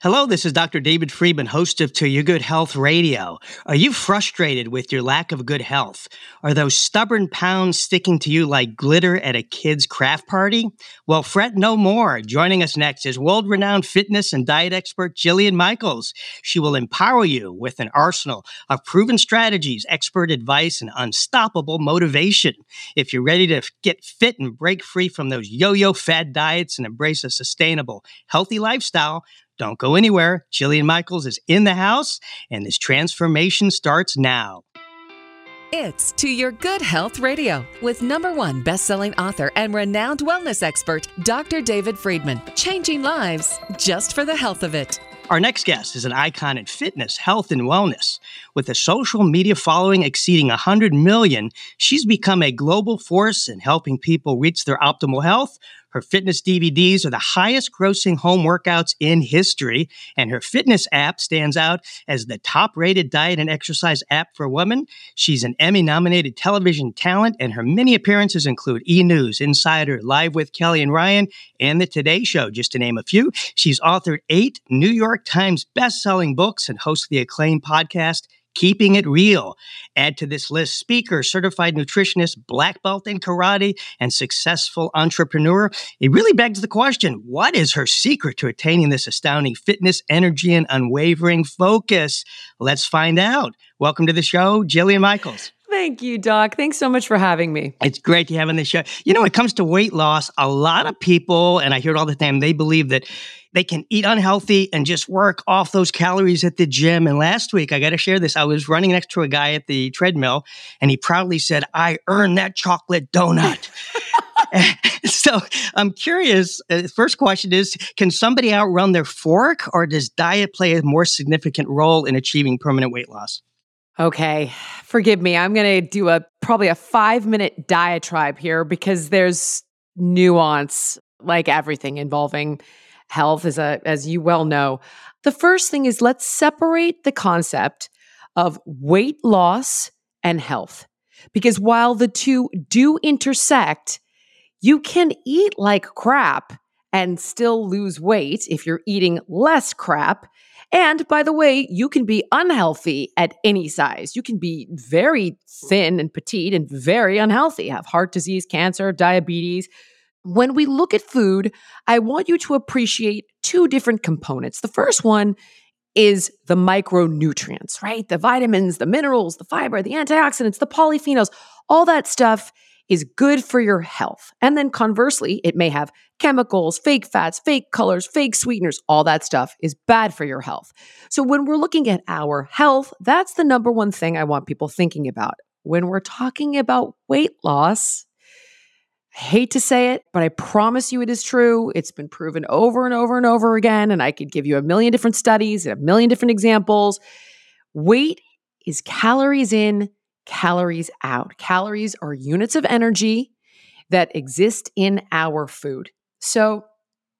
Hello, this is Dr. David Friedman, host of To Your Good Health Radio. Are you frustrated with your lack of good health? Are those stubborn pounds sticking to you like glitter at a kid's craft party? Well, fret no more. Joining us next is world renowned fitness and diet expert Jillian Michaels. She will empower you with an arsenal of proven strategies, expert advice, and unstoppable motivation. If you're ready to get fit and break free from those yo yo fad diets and embrace a sustainable, healthy lifestyle, don't go anywhere. Jillian Michaels is in the house, and this transformation starts now. It's To Your Good Health Radio with number one best-selling author and renowned wellness expert, Dr. David Friedman. Changing lives just for the health of it. Our next guest is an icon in fitness, health, and wellness. With a social media following exceeding 100 million, she's become a global force in helping people reach their optimal health her fitness DVDs are the highest grossing home workouts in history, and her fitness app stands out as the top rated diet and exercise app for women. She's an Emmy nominated television talent, and her many appearances include E! News, Insider, Live with Kelly and Ryan, and The Today Show, just to name a few. She's authored eight New York Times best-selling books and hosts the acclaimed podcast keeping it real. Add to this list speaker, certified nutritionist, black belt in karate, and successful entrepreneur. It really begs the question what is her secret to attaining this astounding fitness, energy, and unwavering focus? Let's find out. Welcome to the show, Jillian Michaels. Thank you, Doc. Thanks so much for having me. It's great to have on the show. You know, when it comes to weight loss, a lot of people, and I hear it all the time, they believe that they can eat unhealthy and just work off those calories at the gym. And last week, I got to share this. I was running next to a guy at the treadmill, and he proudly said, I earned that chocolate donut. so I'm curious. Uh, first question is Can somebody outrun their fork, or does diet play a more significant role in achieving permanent weight loss? Okay, forgive me. I'm going to do a probably a five minute diatribe here because there's nuance, like everything involving health, as a as you well know. The first thing is let's separate the concept of weight loss and health, because while the two do intersect, you can eat like crap and still lose weight if you're eating less crap and by the way, you can be unhealthy at any size. You can be very thin and petite and very unhealthy, have heart disease, cancer, diabetes. When we look at food, I want you to appreciate two different components. The first one is the micronutrients, right? The vitamins, the minerals, the fiber, the antioxidants, the polyphenols, all that stuff is good for your health. And then conversely, it may have chemicals, fake fats, fake colors, fake sweeteners, all that stuff is bad for your health. So when we're looking at our health, that's the number one thing I want people thinking about. When we're talking about weight loss, Hate to say it, but I promise you it is true. It's been proven over and over and over again. And I could give you a million different studies and a million different examples. Weight is calories in, calories out. Calories are units of energy that exist in our food. So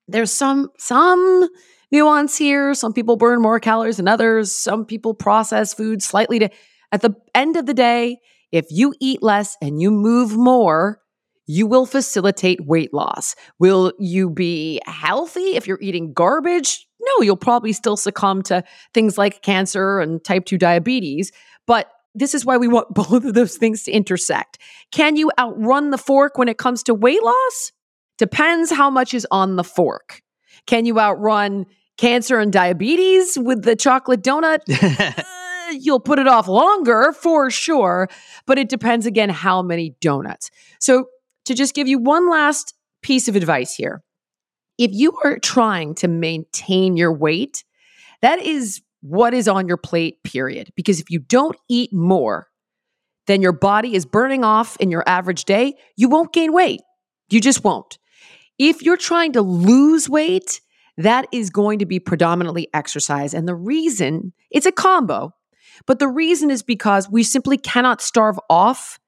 there's some some nuance here. Some people burn more calories than others. Some people process food slightly to at the end of the day, if you eat less and you move more, you will facilitate weight loss. Will you be healthy if you're eating garbage? No, you'll probably still succumb to things like cancer and type 2 diabetes, but this is why we want both of those things to intersect. Can you outrun the fork when it comes to weight loss? Depends how much is on the fork. Can you outrun cancer and diabetes with the chocolate donut? uh, you'll put it off longer for sure, but it depends again how many donuts. So, to just give you one last piece of advice here if you are trying to maintain your weight, that is what is on your plate, period. Because if you don't eat more than your body is burning off in your average day, you won't gain weight. You just won't. If you're trying to lose weight, that is going to be predominantly exercise. And the reason it's a combo, but the reason is because we simply cannot starve off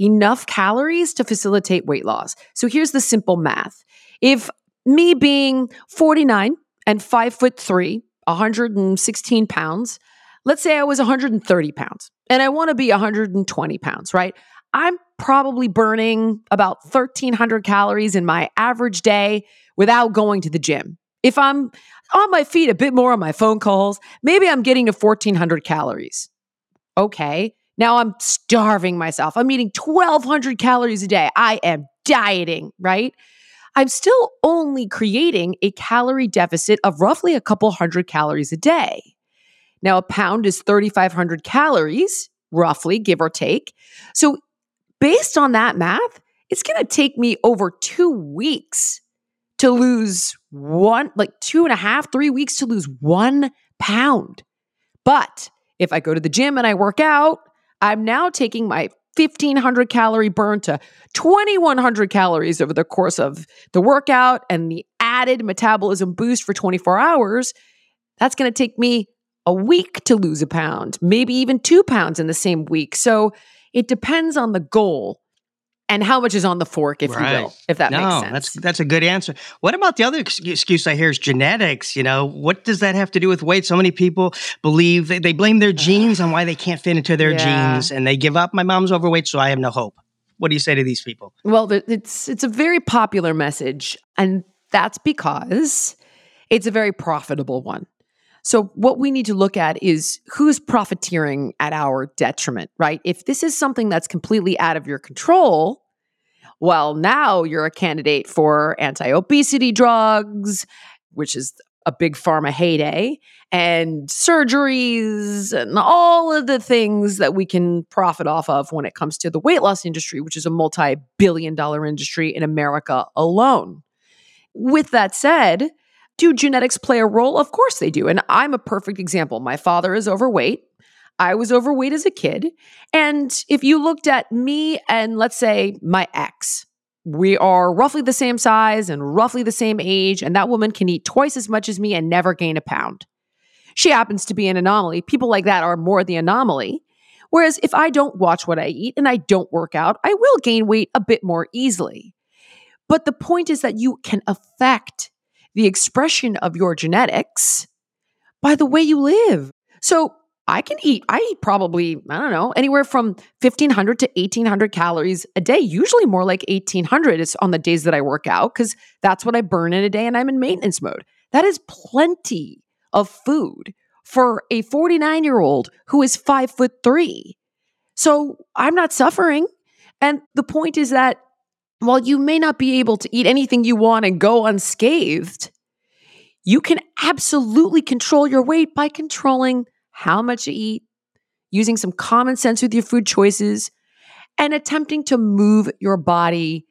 enough calories to facilitate weight loss. So here's the simple math. If me being 49 and five foot three 116 pounds. Let's say I was 130 pounds and I want to be 120 pounds, right? I'm probably burning about 1,300 calories in my average day without going to the gym. If I'm on my feet a bit more on my phone calls, maybe I'm getting to 1400 calories. Okay. Now I'm starving myself. I'm eating 1200 calories a day. I am dieting, right? I'm still only creating a calorie deficit of roughly a couple hundred calories a day. Now, a pound is 3,500 calories, roughly, give or take. So, based on that math, it's going to take me over two weeks to lose one, like two and a half, three weeks to lose one pound. But if I go to the gym and I work out, I'm now taking my 1500 calorie burn to 2100 calories over the course of the workout and the added metabolism boost for 24 hours. That's going to take me a week to lose a pound, maybe even two pounds in the same week. So it depends on the goal and how much is on the fork, if right. you will, if that no, makes sense. That's that's a good answer. What about the other excuse I hear is genetics? You know, what does that have to do with weight? So many people believe they, they blame their genes on why they can't fit into their yeah. genes, and they give up. My mom's overweight, so I have no hope. What do you say to these people? Well, it's it's a very popular message, and that's because it's a very profitable one. So, what we need to look at is who's profiteering at our detriment, right? If this is something that's completely out of your control, well, now you're a candidate for anti obesity drugs, which is a big pharma heyday, and surgeries, and all of the things that we can profit off of when it comes to the weight loss industry, which is a multi billion dollar industry in America alone. With that said, do genetics play a role? Of course they do. And I'm a perfect example. My father is overweight. I was overweight as a kid. And if you looked at me and let's say my ex, we are roughly the same size and roughly the same age, and that woman can eat twice as much as me and never gain a pound. She happens to be an anomaly. People like that are more the anomaly. Whereas if I don't watch what I eat and I don't work out, I will gain weight a bit more easily. But the point is that you can affect the expression of your genetics by the way you live. So I can eat, I eat probably, I don't know, anywhere from 1500 to 1800 calories a day, usually more like 1800 is on the days that I work out because that's what I burn in a day and I'm in maintenance mode. That is plenty of food for a 49 year old who is five foot three. So I'm not suffering. And the point is that while you may not be able to eat anything you want and go unscathed, you can absolutely control your weight by controlling how much you eat, using some common sense with your food choices, and attempting to move your body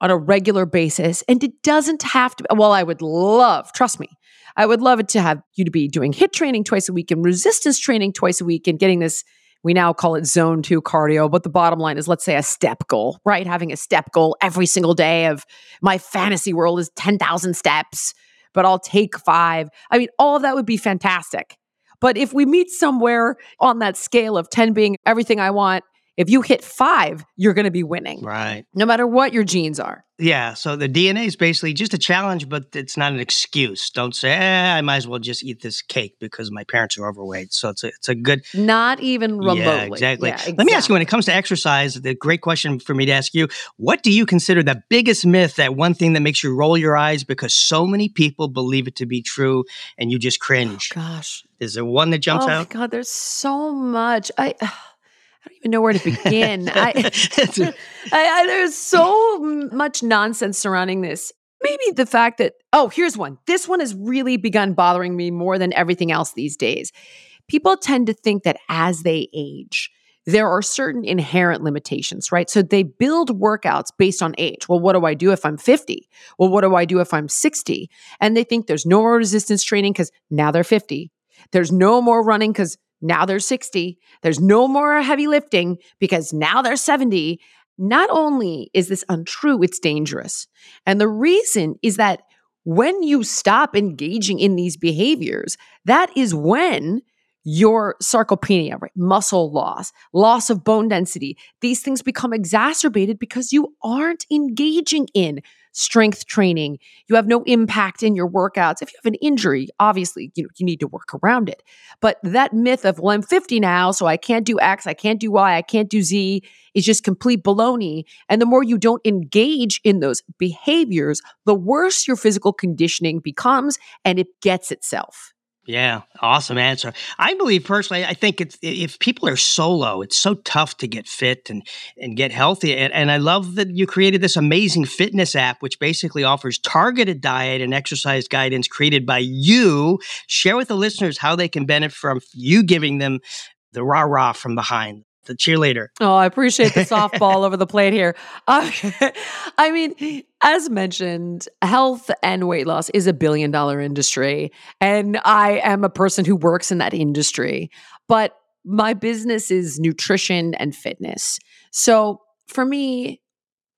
on a regular basis. And it doesn't have to, well, I would love, trust me, I would love it to have you to be doing HIIT training twice a week and resistance training twice a week and getting this we now call it zone two cardio, but the bottom line is let's say a step goal, right? Having a step goal every single day of my fantasy world is 10,000 steps, but I'll take five. I mean, all of that would be fantastic. But if we meet somewhere on that scale of 10 being everything I want if you hit five, you're going to be winning. Right. No matter what your genes are. Yeah. So the DNA is basically just a challenge, but it's not an excuse. Don't say, eh, I might as well just eat this cake because my parents are overweight. So it's a, it's a good. Not even remotely. Yeah, exactly. Yeah, exactly. Let me ask you when it comes to exercise, the great question for me to ask you what do you consider the biggest myth, that one thing that makes you roll your eyes because so many people believe it to be true and you just cringe? Oh, gosh. Is there one that jumps out? oh, out? God, there's so much. I. I don't even know where to begin. I, I, I, there's so much nonsense surrounding this. Maybe the fact that, oh, here's one. This one has really begun bothering me more than everything else these days. People tend to think that as they age, there are certain inherent limitations, right? So they build workouts based on age. Well, what do I do if I'm 50? Well, what do I do if I'm 60? And they think there's no more resistance training because now they're 50. There's no more running because now they're 60. There's no more heavy lifting because now they're 70. Not only is this untrue, it's dangerous. And the reason is that when you stop engaging in these behaviors, that is when your sarcopenia, right? Muscle loss, loss of bone density, these things become exacerbated because you aren't engaging in strength training. You have no impact in your workouts. If you have an injury, obviously, you know, you need to work around it. But that myth of, well, I'm 50 now, so I can't do X, I can't do Y, I can't do Z is just complete baloney. And the more you don't engage in those behaviors, the worse your physical conditioning becomes and it gets itself. Yeah, awesome answer. I believe personally, I think it's if people are solo, it's so tough to get fit and and get healthy. And, and I love that you created this amazing fitness app, which basically offers targeted diet and exercise guidance created by you. Share with the listeners how they can benefit from you giving them the rah rah from behind the cheerleader. Oh, I appreciate the softball over the plate here. Uh, I mean, as mentioned, health and weight loss is a billion dollar industry. And I am a person who works in that industry. But my business is nutrition and fitness. So for me,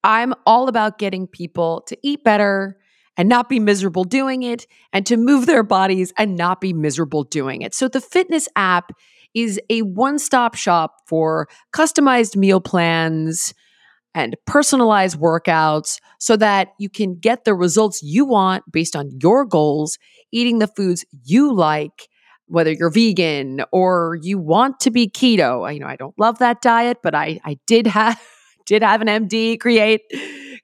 I'm all about getting people to eat better and not be miserable doing it, and to move their bodies and not be miserable doing it. So the fitness app is a one stop shop for customized meal plans and personalized workouts so that you can get the results you want based on your goals, eating the foods you like. Whether you're vegan or you want to be keto, you know I don't love that diet, but I I did have did have an MD create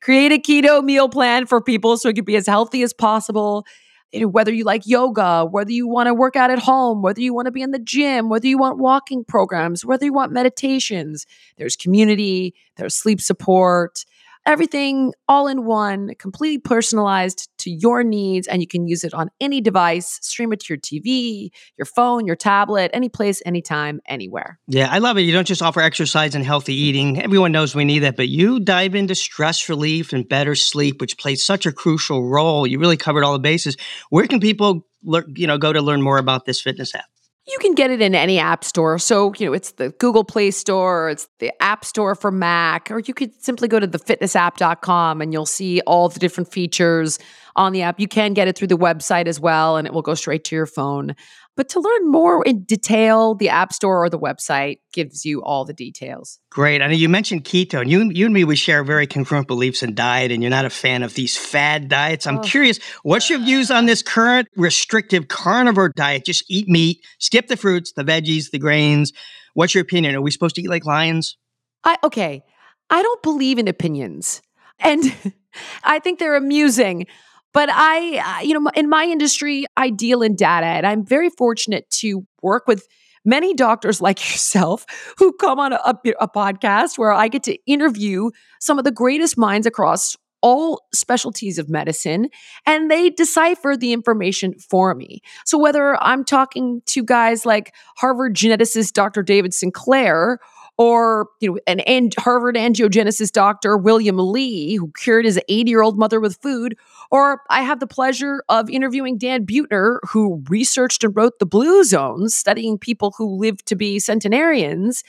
create a keto meal plan for people so it could be as healthy as possible Eh, whether you like yoga, whether you want to work out at home, whether you want to be in the gym, whether you want walking programs, whether you want meditations, there's community, there's sleep support, everything all in one, completely personalized to your needs. And you can use it on any device, stream it to your TV, your phone, your tablet, any place, anytime, anywhere. Yeah, I love it. You don't just offer exercise and healthy eating. Everyone knows we need that, but you dive into stress relief and better sleep, which plays such a crucial role. You really covered all the bases. Where can people, you know, go to learn more about this fitness app? You can get it in any app store. So, you know, it's the Google Play Store, it's the App Store for Mac, or you could simply go to thefitnessapp.com and you'll see all the different features on the app. You can get it through the website as well, and it will go straight to your phone. But to learn more in detail, the App Store or the website gives you all the details. Great. I know you mentioned keto, and you, you and me, we share very congruent beliefs in diet, and you're not a fan of these fad diets. I'm oh. curious, what's your views on this current restrictive carnivore diet? Just eat meat, skip the fruits, the veggies, the grains. What's your opinion? Are we supposed to eat like lions? I okay. I don't believe in opinions. And I think they're amusing. But I, uh, you know, in my industry, I deal in data, and I'm very fortunate to work with many doctors like yourself who come on a, a, a, podcast where I get to interview some of the greatest minds across all specialties of medicine and they decipher the information for me. So whether I'm talking to guys like Harvard geneticist Dr. David Sinclair or you know an, an Harvard angiogenesis doctor William Li who cured his 80-year-old mother with food or I have the pleasure of interviewing Dan Buettner, who researched and wrote the Blue Zones, studying people who live to be centenarians.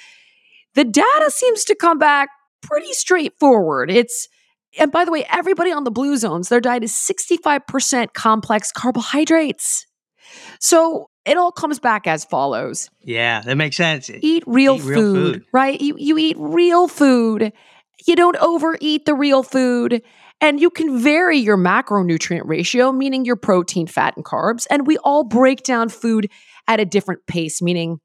The data seems to come back pretty straightforward. It's and by the way, everybody on the blue zones, their diet is 65% complex carbohydrates. So it all comes back as follows. Yeah, that makes sense. Eat real, eat real food, food, right? You, you eat real food. You don't overeat the real food. And you can vary your macronutrient ratio, meaning your protein, fat, and carbs. And we all break down food at a different pace, meaning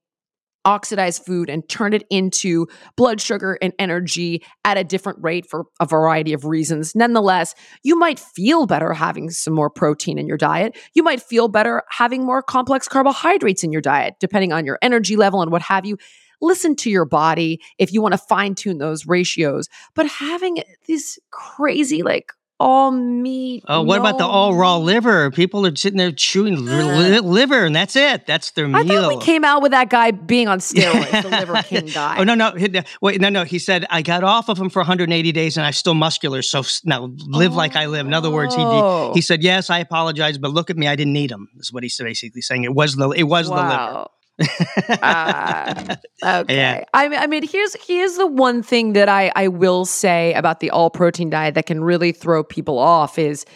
oxidize food and turn it into blood sugar and energy at a different rate for a variety of reasons. Nonetheless, you might feel better having some more protein in your diet. You might feel better having more complex carbohydrates in your diet, depending on your energy level and what have you listen to your body if you want to fine tune those ratios. But having this crazy, like, all meat. Oh, what no about the all raw liver? People are sitting there chewing li- liver, and that's it. That's their meal. I thought we came out with that guy being on steroids, the liver king guy. Oh no, no, wait, no, no. He said I got off of him for 180 days, and I'm still muscular. So now live oh. like I live. In other words, he he oh. said yes, I apologize, but look at me, I didn't need him. Is what he's basically saying. It was the it was wow. the liver uh, okay. Yeah. I, I mean, here's here's the one thing that I I will say about the all protein diet that can really throw people off is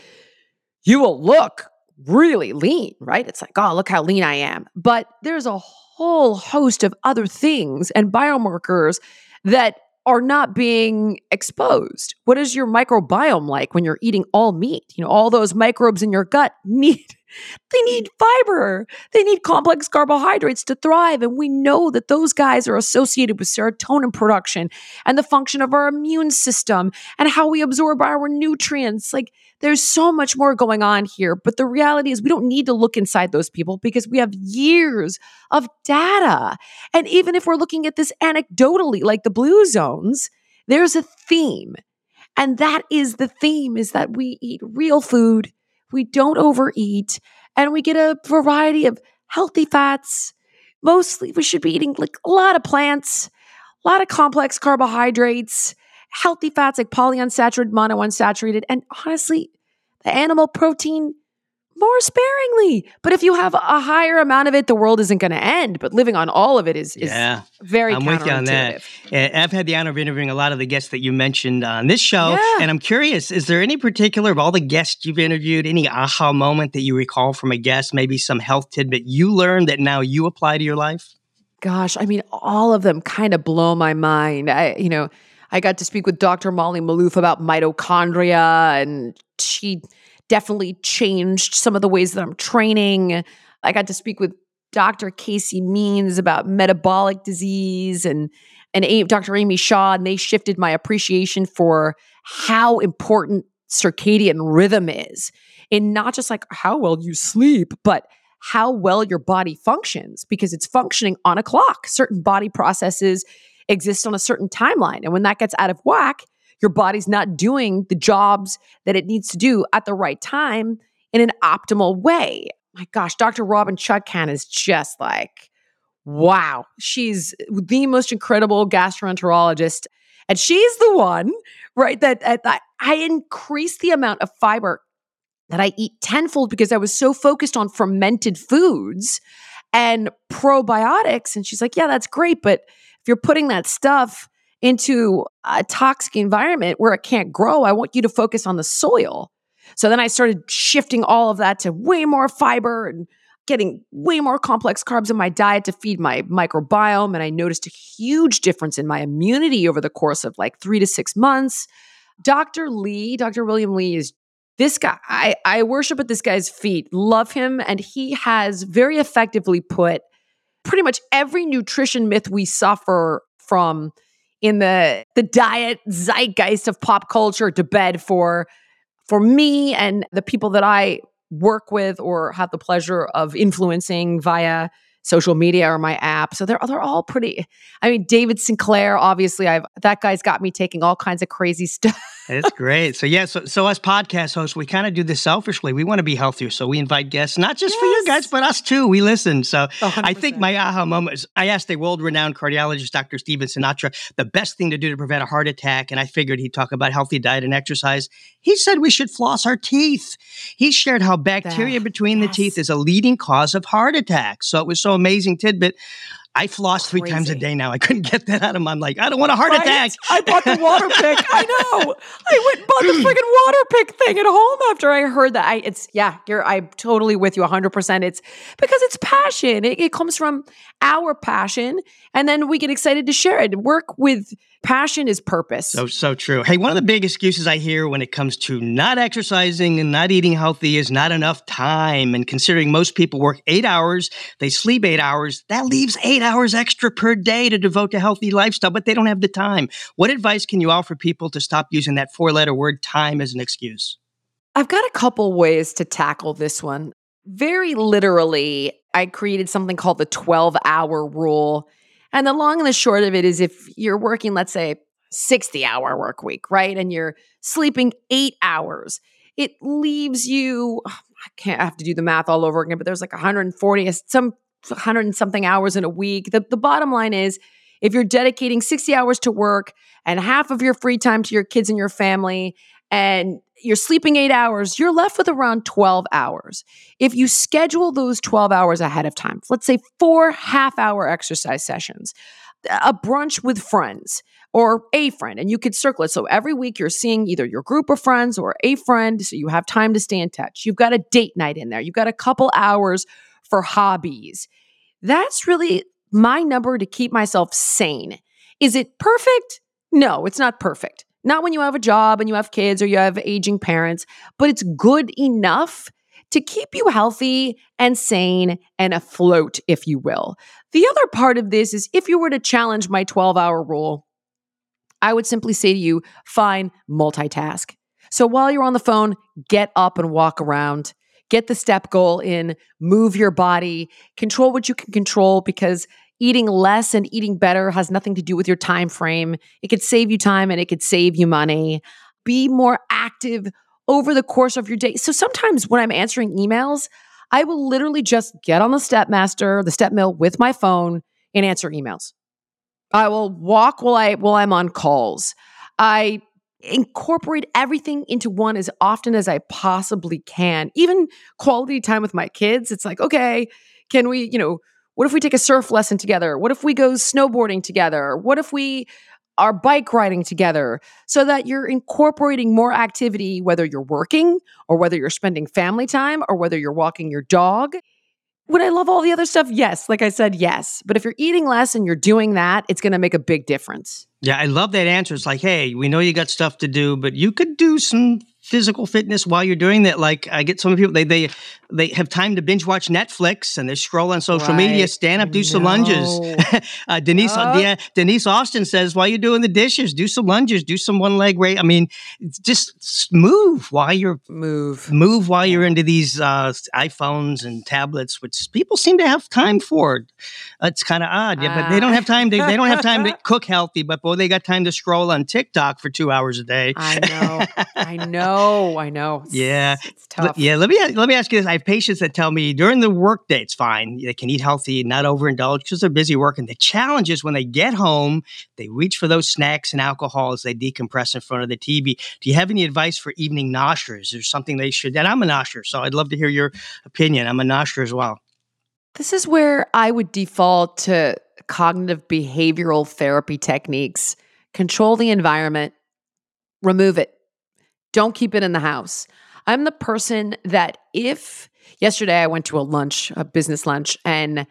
you will look really lean, right? It's like, oh, look how lean I am. But there's a whole host of other things and biomarkers that are not being exposed. What is your microbiome like when you're eating all meat? You know, all those microbes in your gut need they need fiber. They need complex carbohydrates to thrive. And we know that those guys are associated with serotonin production and the function of our immune system and how we absorb our nutrients. Like there's so much more going on here. But the reality is, we don't need to look inside those people because we have years of data. And even if we're looking at this anecdotally, like the blue zones, there's a theme. And that is the theme is that we eat real food we don't overeat, and we get a variety of healthy fats. Mostly, we should be eating like a lot of plants, a lot of complex carbohydrates, healthy fats like polyunsaturated, monounsaturated, and honestly, the animal protein more sparingly. But if you have a higher amount of it, the world isn't going to end. But living on all of it is, is yeah, very I'm with you on that. I've had the honor of interviewing a lot of the guests that you mentioned on this show. Yeah. And I'm curious, is there any particular of all the guests you've interviewed, any aha moment that you recall from a guest, maybe some health tidbit you learned that now you apply to your life? Gosh, I mean, all of them kind of blow my mind. I, you know, I got to speak with Dr. Molly Maloof about mitochondria, and she definitely changed some of the ways that I'm training. I got to speak with Dr. Casey Means about metabolic disease and and Dr. Amy Shah, and they shifted my appreciation for how important circadian rhythm is in not just like how well you sleep, but how well your body functions because it's functioning on a clock. Certain body processes exist on a certain timeline. And when that gets out of whack, your body's not doing the jobs that it needs to do at the right time in an optimal way. My gosh, Dr. Robin Chutkan is just like, wow. She's the most incredible gastroenterologist. And she's the one, right, that, that I increased the amount of fiber that I eat tenfold because I was so focused on fermented foods and probiotics. And she's like, yeah, that's great. But if you're putting that stuff into a toxic environment where it can't grow, I want you to focus on the soil. So then I started shifting all of that to way more fiber and getting way more complex carbs in my diet to feed my microbiome. And I noticed a huge difference in my immunity over the course of like three to six months. Dr. Li, Dr. William Li is this guy. I, I worship at this guy's feet, love him. And he has very effectively put pretty much every nutrition myth we suffer from in the the diet zeitgeist of pop culture to bed for for me and the people that I work with or have the pleasure of influencing via social media or my app. So they're they're all pretty. I mean, David Sinclair, obviously, I've that guy's got me taking all kinds of crazy stuff. it's great. So yeah, so so as podcast hosts, we kind of do this selfishly. We want to be healthier, so we invite guests, not just yes. for you guys, but us too. We listen. So 100%. I think my aha moment is I asked a world-renowned cardiologist, Dr. Stephen Sinatra, the best thing to do to prevent a heart attack, and I figured he'd talk about healthy diet and exercise. He said we should floss our teeth. He shared how bacteria that, between yes. the teeth is a leading cause of heart attacks. So it was so amazing tidbit. I floss three times a day now. I couldn't get that out of my. I'm like, I don't want a heart right? attack. I bought the water pick. I know. I went and bought the freaking water pick thing at home after I heard that. I it's yeah, you're I'm totally with you 100. percent It's because it's passion. It, it comes from our passion, and then we get excited to share it. Work with passion is purpose. So so true. Hey, one of the big excuses I hear when it comes to not exercising and not eating healthy is not enough time. And considering most people work eight hours, they sleep eight hours, that leaves eight hours extra per day to devote to healthy lifestyle, but they don't have the time. What advice can you offer people to stop using that four letter word time as an excuse? I've got a couple ways to tackle this one. Very literally, I created something called the 12 hour rule. And the long and the short of it is if you're working, let's say, 60 hour work week, right? And you're sleeping eight hours, it leaves you, oh, I can't I have to do the math all over again, but there's like 140, some 100 and something hours in a week. The, the bottom line is if you're dedicating 60 hours to work and half of your free time to your kids and your family, and you're sleeping eight hours, you're left with around 12 hours. If you schedule those 12 hours ahead of time, let's say four half hour exercise sessions, a brunch with friends or a friend, and you could circle it. So every week you're seeing either your group of friends or a friend, so you have time to stay in touch. You've got a date night in there, you've got a couple hours for hobbies. That's really my number to keep myself sane. Is it perfect? No, it's not perfect. Not when you have a job and you have kids or you have aging parents, but it's good enough to keep you healthy and sane and afloat, if you will. The other part of this is if you were to challenge my 12 hour rule, I would simply say to you, fine, multitask. So while you're on the phone, get up and walk around. Get the step goal in, move your body, control what you can control because eating less and eating better has nothing to do with your time frame. It could save you time and it could save you money. Be more active over the course of your day. So sometimes when I'm answering emails, I will literally just get on the Stepmaster, the step mill with my phone and answer emails. I will walk while I while I'm on calls. I incorporate everything into one as often as I possibly can. Even quality time with my kids, it's like, okay, can we, you know, what if we take a surf lesson together? What if we go snowboarding together? What if we are bike riding together so that you're incorporating more activity, whether you're working or whether you're spending family time or whether you're walking your dog. Would I love all the other stuff? Yes. Like I said, yes. But if you're eating less and you're doing that, it's going to make a big difference. Yeah, I love that answer. It's like, hey, we know you got stuff to do, but you could do some physical fitness while you're doing that. Like I get some people they they they have time to binge watch Netflix and they scroll on social right. media, stand up, do some lunges. uh, Denise uh, yeah, Denise Austin says while you're doing the dishes, do some lunges, do some one leg raise. I mean, just move while you're move move while you're into these uh, iPhones and tablets, which people seem to have time for. It's kind of odd, yeah, but they don't have time. To, they don't have time to cook healthy, but boy, they got time to scroll on TikTok for two hours a day. I know, I know, I know. Yeah, it's tough. Yeah, let me let me ask you this. I have patients that tell me during the workday it's fine. They can eat healthy, not overindulge because they're busy working. The challenge is when they get home, they reach for those snacks and alcohol as they decompress in front of the TV. Do you have any advice for evening? Is there something they should? And I'm a nosher, so I'd love to hear your opinion. I'm a nosher as well. This is where I would default to cognitive behavioral therapy techniques. Control the environment, remove it. Don't keep it in the house. I'm the person that if yesterday I went to a lunch, a business lunch, and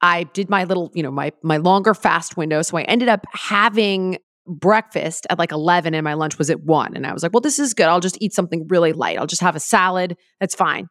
I did my little, you know, my my longer fast window. So I ended up having breakfast at like 11 and my lunch was at 1 and I was like, "Well, this is good. I'll just eat something really light. I'll just have a salad. That's fine."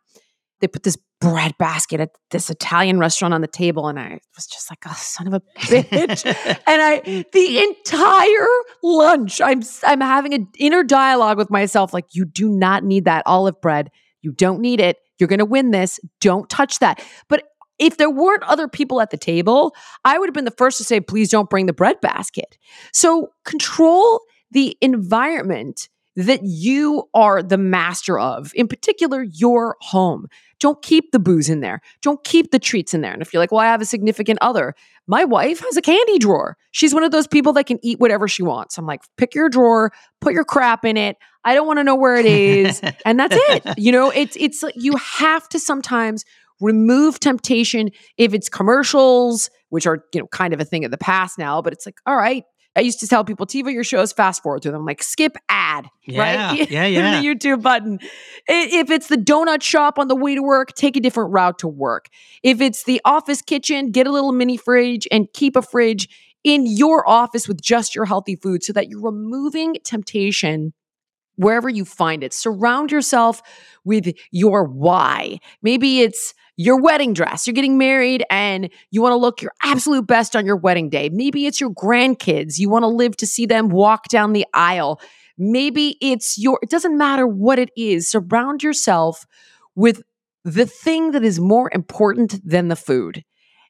They put this bread basket at this Italian restaurant on the table and I was just like, "Oh, son of a bitch." and I the entire lunch I'm I'm having an inner dialogue with myself like, "You do not need that olive bread. You don't need it. You're going to win this. Don't touch that." But if there weren't other people at the table, I would have been the first to say, please don't bring the bread basket. So control the environment that you are the master of, in particular, your home. Don't keep the booze in there. Don't keep the treats in there. And if you're like, well, I have a significant other, my wife has a candy drawer. She's one of those people that can eat whatever she wants. I'm like, pick your drawer, put your crap in it. I don't want to know where it is. and that's it. You know, it's it's like you have to sometimes remove temptation if it's commercials, which are, you know, kind of a thing of the past now, but it's like, all right. I used to tell people, TiVo your shows, fast forward through them, like skip ad, yeah, right? Yeah, yeah. the YouTube button. If it's the donut shop on the way to work, take a different route to work. If it's the office kitchen, get a little mini fridge and keep a fridge in your office with just your healthy food so that you're removing temptation wherever you find it. Surround yourself with your why. Maybe it's your wedding dress. You're getting married and you want to look your absolute best on your wedding day. Maybe it's your grandkids. You want to live to see them walk down the aisle. Maybe it's your, it doesn't matter what it is. Surround yourself with the thing that is more important than the food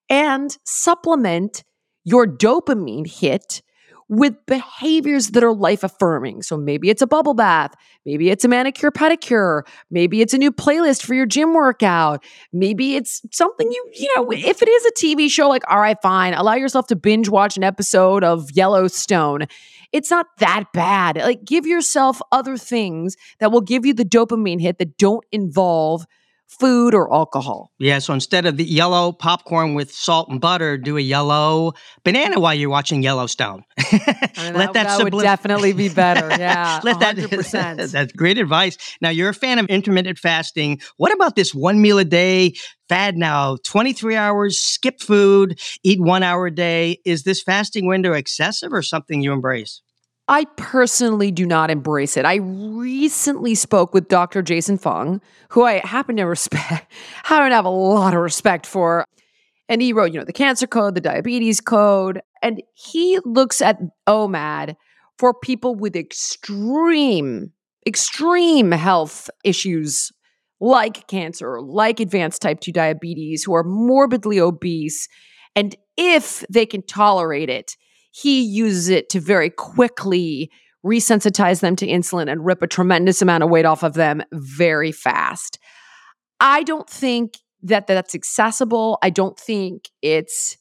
and supplement your dopamine hit with behaviors that are life affirming. So maybe it's a bubble bath, maybe it's a manicure pedicure, maybe it's a new playlist for your gym workout, maybe it's something you, you know, if it is a TV show, like, all right, fine, allow yourself to binge watch an episode of Yellowstone. It's not that bad. Like, give yourself other things that will give you the dopamine hit that don't involve food or alcohol. Yeah, so instead of the yellow popcorn with salt and butter, do a yellow banana while you're watching Yellowstone. Let that, that subli- would definitely be better. Yeah, Let 100%. that that's great advice. Now you're a fan of intermittent fasting. What about this one meal a day fad now? 23 hours, skip food, eat one hour a day. Is this fasting window excessive or something you embrace? I personally do not embrace it. I recently spoke with Dr. Jason Fung, who I happen to respect, happen to have a lot of respect for. And he wrote, you know, the cancer code, the diabetes code, and he looks at OMAD for people with extreme, extreme health issues like cancer, like advanced type 2 diabetes, who are morbidly obese. And if they can tolerate it, he uses it to very quickly resensitize them to insulin and rip a tremendous amount of weight off of them very fast. I don't think that that's accessible. I don't think it's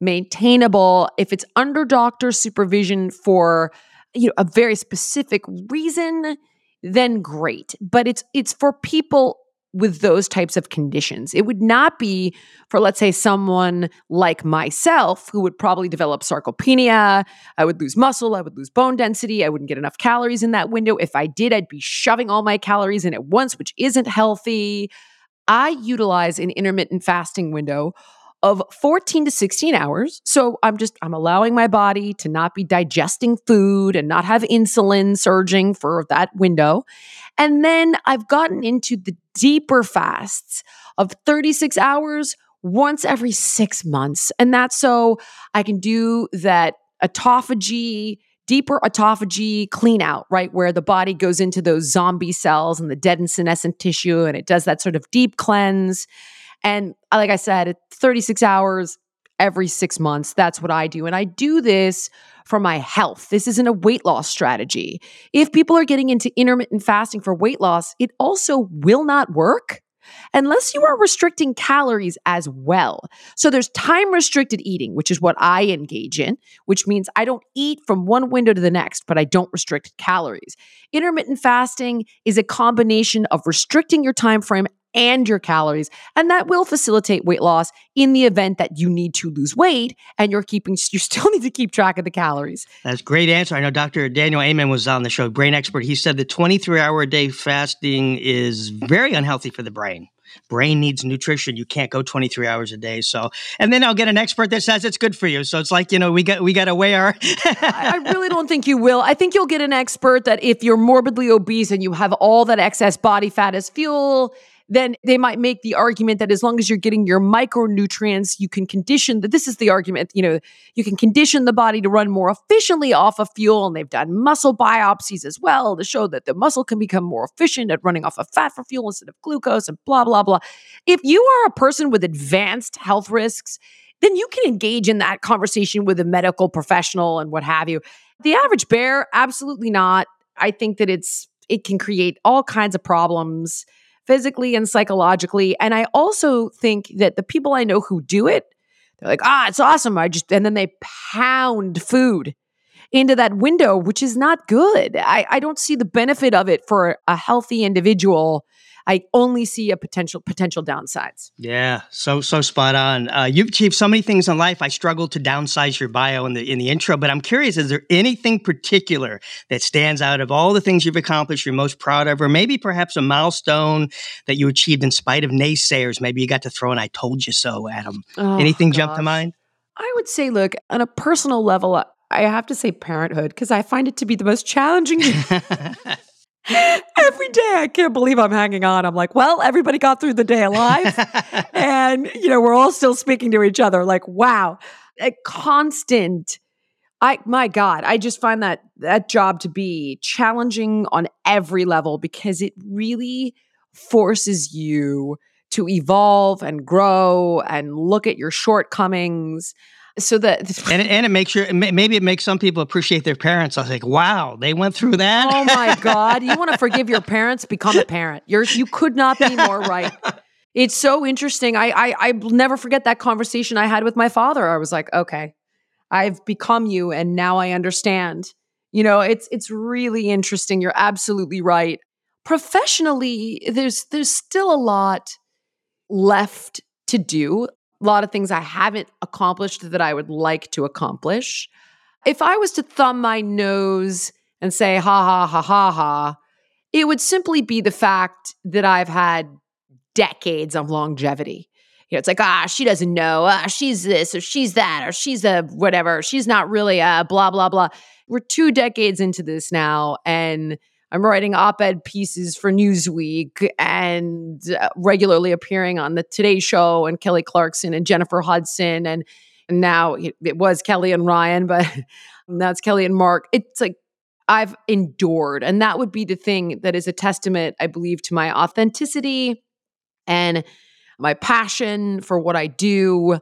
maintainable if it's under doctor supervision for you know a very specific reason then great but it's it's for people with those types of conditions. It would not be for, let's say, someone like myself who would probably develop sarcopenia. I would lose muscle, I would lose bone density, I wouldn't get enough calories in that window. If I did, I'd be shoving all my calories in at once, which isn't healthy. I utilize an intermittent fasting window of 14 to 16 hours. So I'm just I'm allowing my body to not be digesting food and not have insulin surging for that window. And then I've gotten into the deeper fasts of 36 hours once every 6 months. And that's so I can do that autophagy deeper autophagy clean out, right? Where the body goes into those zombie cells and the dead and senescent tissue and it does that sort of deep cleanse. And uh, like I said, 36 hours every six months. That's what I do. And I do this for my health. This isn't a weight loss strategy. If people are getting into intermittent fasting for weight loss, it also will not work unless you are restricting calories as well. So there's time restricted eating, which is what I engage in, which means I don't eat from one window to the next, but I don't restrict calories. Intermittent fasting is a combination of restricting your time frame and your calories. And that will facilitate weight loss in the event that you need to lose weight and you're keeping, you still need to keep track of the calories. That's a great answer. I know Dr. Daniel Amen was on the show, brain expert. He said the 23 hour a day fasting is very unhealthy for the brain brain needs nutrition you can't go 23 hours a day so and then i'll get an expert that says it's good for you so it's like you know we got we got to weigh our I, I really don't think you will i think you'll get an expert that if you're morbidly obese and you have all that excess body fat as fuel then they might make the argument that as long as you're getting your micronutrients, you can condition that this is the argument, you know, you can condition the body to run more efficiently off of fuel. And they've done muscle biopsies as well to show that the muscle can become more efficient at running off of fat for fuel instead of glucose and blah, blah, blah. If you are a person with advanced health risks, then you can engage in that conversation with a medical professional and what have you. The average bear, absolutely not. I think that it's it can create all kinds of problems physically and psychologically. And I also think that the people I know who do it, they're like, ah, it's awesome. I just, and then they pound food into that window, which is not good. I, I don't see the benefit of it for a healthy individual I only see a potential potential downsides. Yeah, so so spot on. Uh, you've achieved so many things in life. I struggled to downsize your bio in the in the intro, but I'm curious: is there anything particular that stands out of all the things you've accomplished? You're most proud of, or maybe perhaps a milestone that you achieved in spite of naysayers? Maybe you got to throw an "I told you so" at them. Oh, anything gosh. jump to mind? I would say, look, on a personal level, I have to say parenthood because I find it to be the most challenging. Every day, I can't believe I'm hanging on. I'm like, well, everybody got through the day alive. and, you know, we're all still speaking to each other. Like, wow, a constant. I, my God, I just find that that job to be challenging on every level because it really forces you to evolve and grow and look at your shortcomings so that and it, and it makes sure maybe it makes some people appreciate their parents. I was like, wow, they went through that. Oh my god, you want to forgive your parents? Become a parent. You're you could not be more right. It's so interesting. I I I never forget that conversation I had with my father. I was like, okay, I've become you, and now I understand. You know, it's it's really interesting. You're absolutely right. Professionally, there's there's still a lot left to do lot of things I haven't accomplished that I would like to accomplish. If I was to thumb my nose and say, ha ha ha ha ha, it would simply be the fact that I've had decades of longevity. You know, it's like, ah, she doesn't know. Ah, she's this or she's that or she's a whatever. She's not really a blah, blah, blah. we're two decades into this now, and I'm writing op ed pieces for Newsweek and uh, regularly appearing on the Today Show and Kelly Clarkson and Jennifer Hudson. And, now it was Kelly and Ryan, but now it's Kelly and Mark. It's like I've endured. And that would be the thing that is a testament, I believe, to my authenticity and my passion for what I do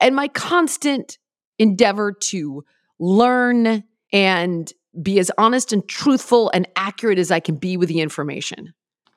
and my constant endeavor to learn and be as honest and truthful and accurate as I can be with the information.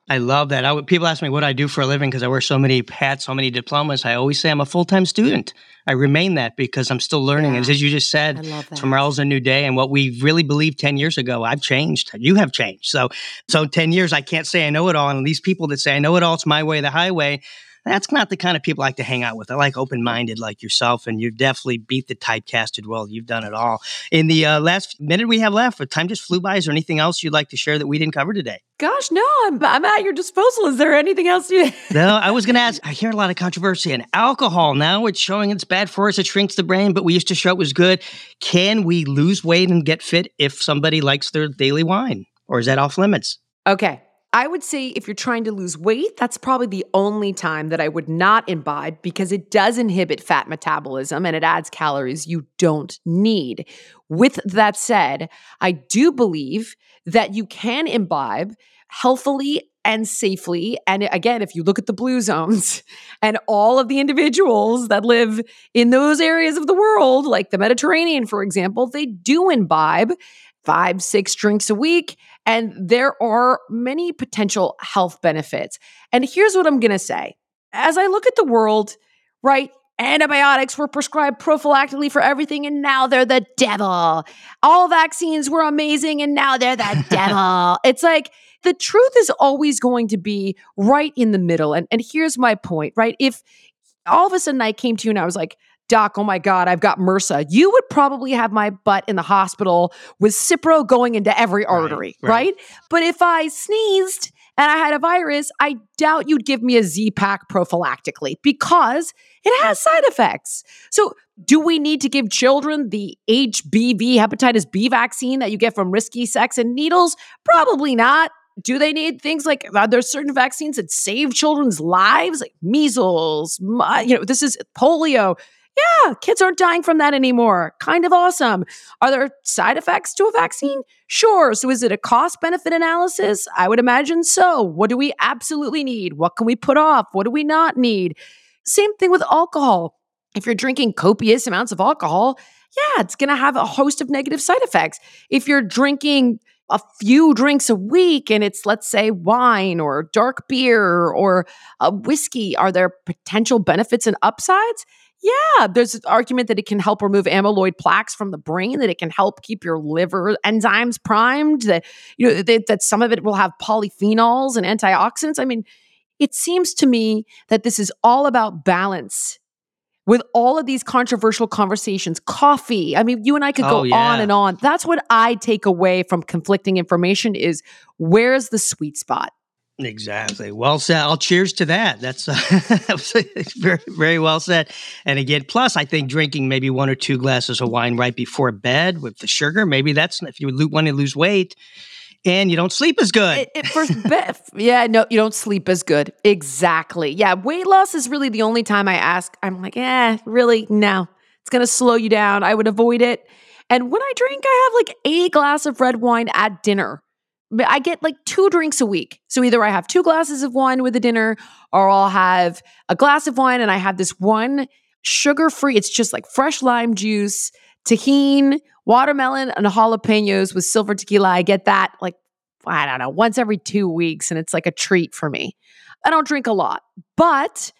I love that. I, people ask me what I do for a living because I wear so many hats, so many diplomas. I always say I'm a full time student. I remain that because I'm still learning. Yeah. And as you just said, tomorrow's a new day. And what we really believed 10 years ago, I've changed. You have changed. So, so 10 years, I can't say I know it all. And these people that say I know it all, it's my way, the highway that's not the kind of people I like to hang out with. I like open minded like yourself, and you've definitely beat the typecasted world. You've done it all. In the uh, last minute we have left, but time just flew by. Is there anything else you'd like to share that we didn't cover today? Gosh, no, I'm, I'm at your disposal. Is there anything else you? no, I was going to ask. I hear a lot of controversy in alcohol now. It's showing it's bad for us. It shrinks the brain, but we used to show it was good. Can we lose weight and get fit if somebody likes their daily wine, or is that off limits? Okay, I would say if you're trying to lose weight, that's probably the only time that I would not imbibe because it does inhibit fat metabolism and it adds calories you don't need. With that said, I do believe that you can imbibe healthily and safely. And again, if you look at the blue zones and all of the individuals that live in those areas of the world, like the Mediterranean, for example, they do imbibe five, six drinks a week. And there are many potential health benefits. And here's what I'm going to say as I look at the world, right? Antibiotics were prescribed prophylactically for everything, and now they're the devil. All vaccines were amazing, and now they're the devil. It's like the truth is always going to be right in the middle. And, and here's my point, right? If all of a sudden I came to you and I was like, Doc, oh my God, I've got MRSA. You would probably have my butt in the hospital with Cipro going into every artery, right? right. right? But if I sneezed and I had a virus, I doubt you'd give me a Z pack prophylactically because it has side effects. So, do we need to give children the HBV, hepatitis B vaccine that you get from risky sex and needles? Probably not. Do they need things like are there certain vaccines that save children's lives, like measles? You know, this is polio yeah, kids aren't dying from that anymore. Kind of awesome. Are there side effects to a vaccine? Sure. So is it a cost benefit analysis? I would imagine so. What do we absolutely need? What can we put off? What do we not need? Same thing with alcohol. If you're drinking copious amounts of alcohol, yeah, it's going to have a host of negative side effects. If you're drinking a few drinks a week and it's let's say wine or dark beer or a whiskey are there potential benefits and upsides yeah, there's an argument that it can help remove amyloid plaques from the brain, that it can help keep your liver enzymes primed, that you know that, that some of it will have polyphenols and antioxidants. I mean, it seems to me that this is all about balance with all of these controversial conversations. Coffee, I mean, you and I could go oh, yeah. on and on. That's what I take away from conflicting information is where's the sweet spot? Exactly. Well said. I'll cheers to that. That's uh, very, very well said. And again, plus, I think drinking maybe one or two glasses of wine right before bed with the sugar, maybe that's if you want to lose weight and you don't sleep as good. It, it, yeah, no, you don't sleep as good. Exactly. Yeah, weight loss is really the only time I ask. I'm like, eh, really? No, it's going to slow you down. I would avoid it. And when I drink, I have like a glass of red wine at dinner. I get like two drinks a week. So either I have two glasses of wine with the dinner or I'll have a glass of wine and I have this one sugar free, it's just like fresh lime juice, Tajín, watermelon, and jalapenos with silver tequila. I get that like, I don't know, once every two weeks and it's like a treat for me. I don't drink a lot, but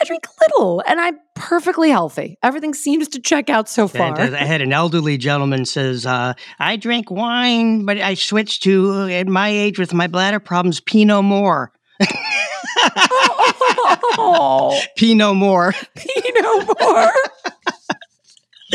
I drink little and I'm perfectly healthy. Everything seems to check out so far. I had an elderly gentleman says, uh, I drink wine, but I switched to, uh, at my age with my bladder problems, Pinot More. oh. Pinot More. Pinot More.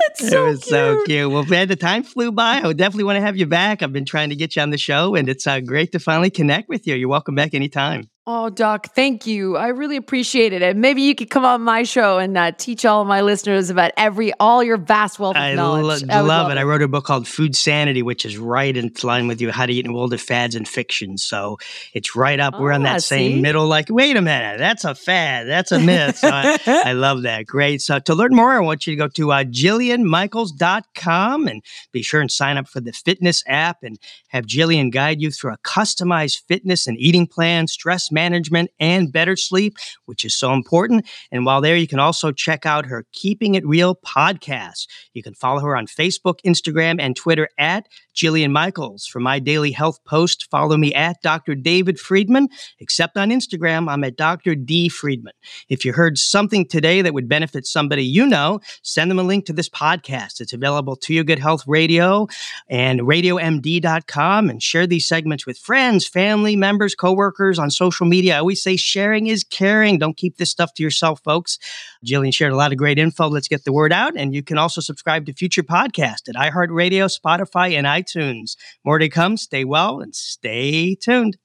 That's so it was cute. so cute. Well, man, the time flew by. I would definitely want to have you back. I've been trying to get you on the show, and it's uh, great to finally connect with you. You're welcome back anytime. Oh, Doc, thank you. I really appreciate it. And maybe you could come on my show and uh, teach all of my listeners about every all your vast wealth of I knowledge. lo- love, it. I wrote a book called Food Sanity, which is right in line with you, How to Eat in World of Fads and Fiction. So it's right up. We're on Ah, that same middle, like, wait a minute, that's a fad. That's a myth. So I, I love that. Great. So to learn more, I want you to go to uh, JillianMichaels.com and be sure and sign up for the fitness app and have Jillian guide you through a customized fitness and eating plan, stress management, and better sleep, which is so important. And while there, you can also check out her Keeping It Real podcast. You can follow her on Facebook, Instagram, and Twitter at Jillian Michaels. For my daily health post, follow me at Dr. David Friedman, except on Instagram, I'm at Dr. D. Friedman. If you heard something today that would benefit somebody you know, send them a link to this podcast. It's available to Your Good Health Radio and radiomd.com and share these segments with friends, family members, coworkers on social media. I always say sharing is caring. Don't keep this stuff to yourself, folks. Jillian shared a lot of great info. Let's get the word out. And you can also subscribe to future podcasts at iHeartRadio, Spotify, and iTunes. More to come. Stay well and stay tuned.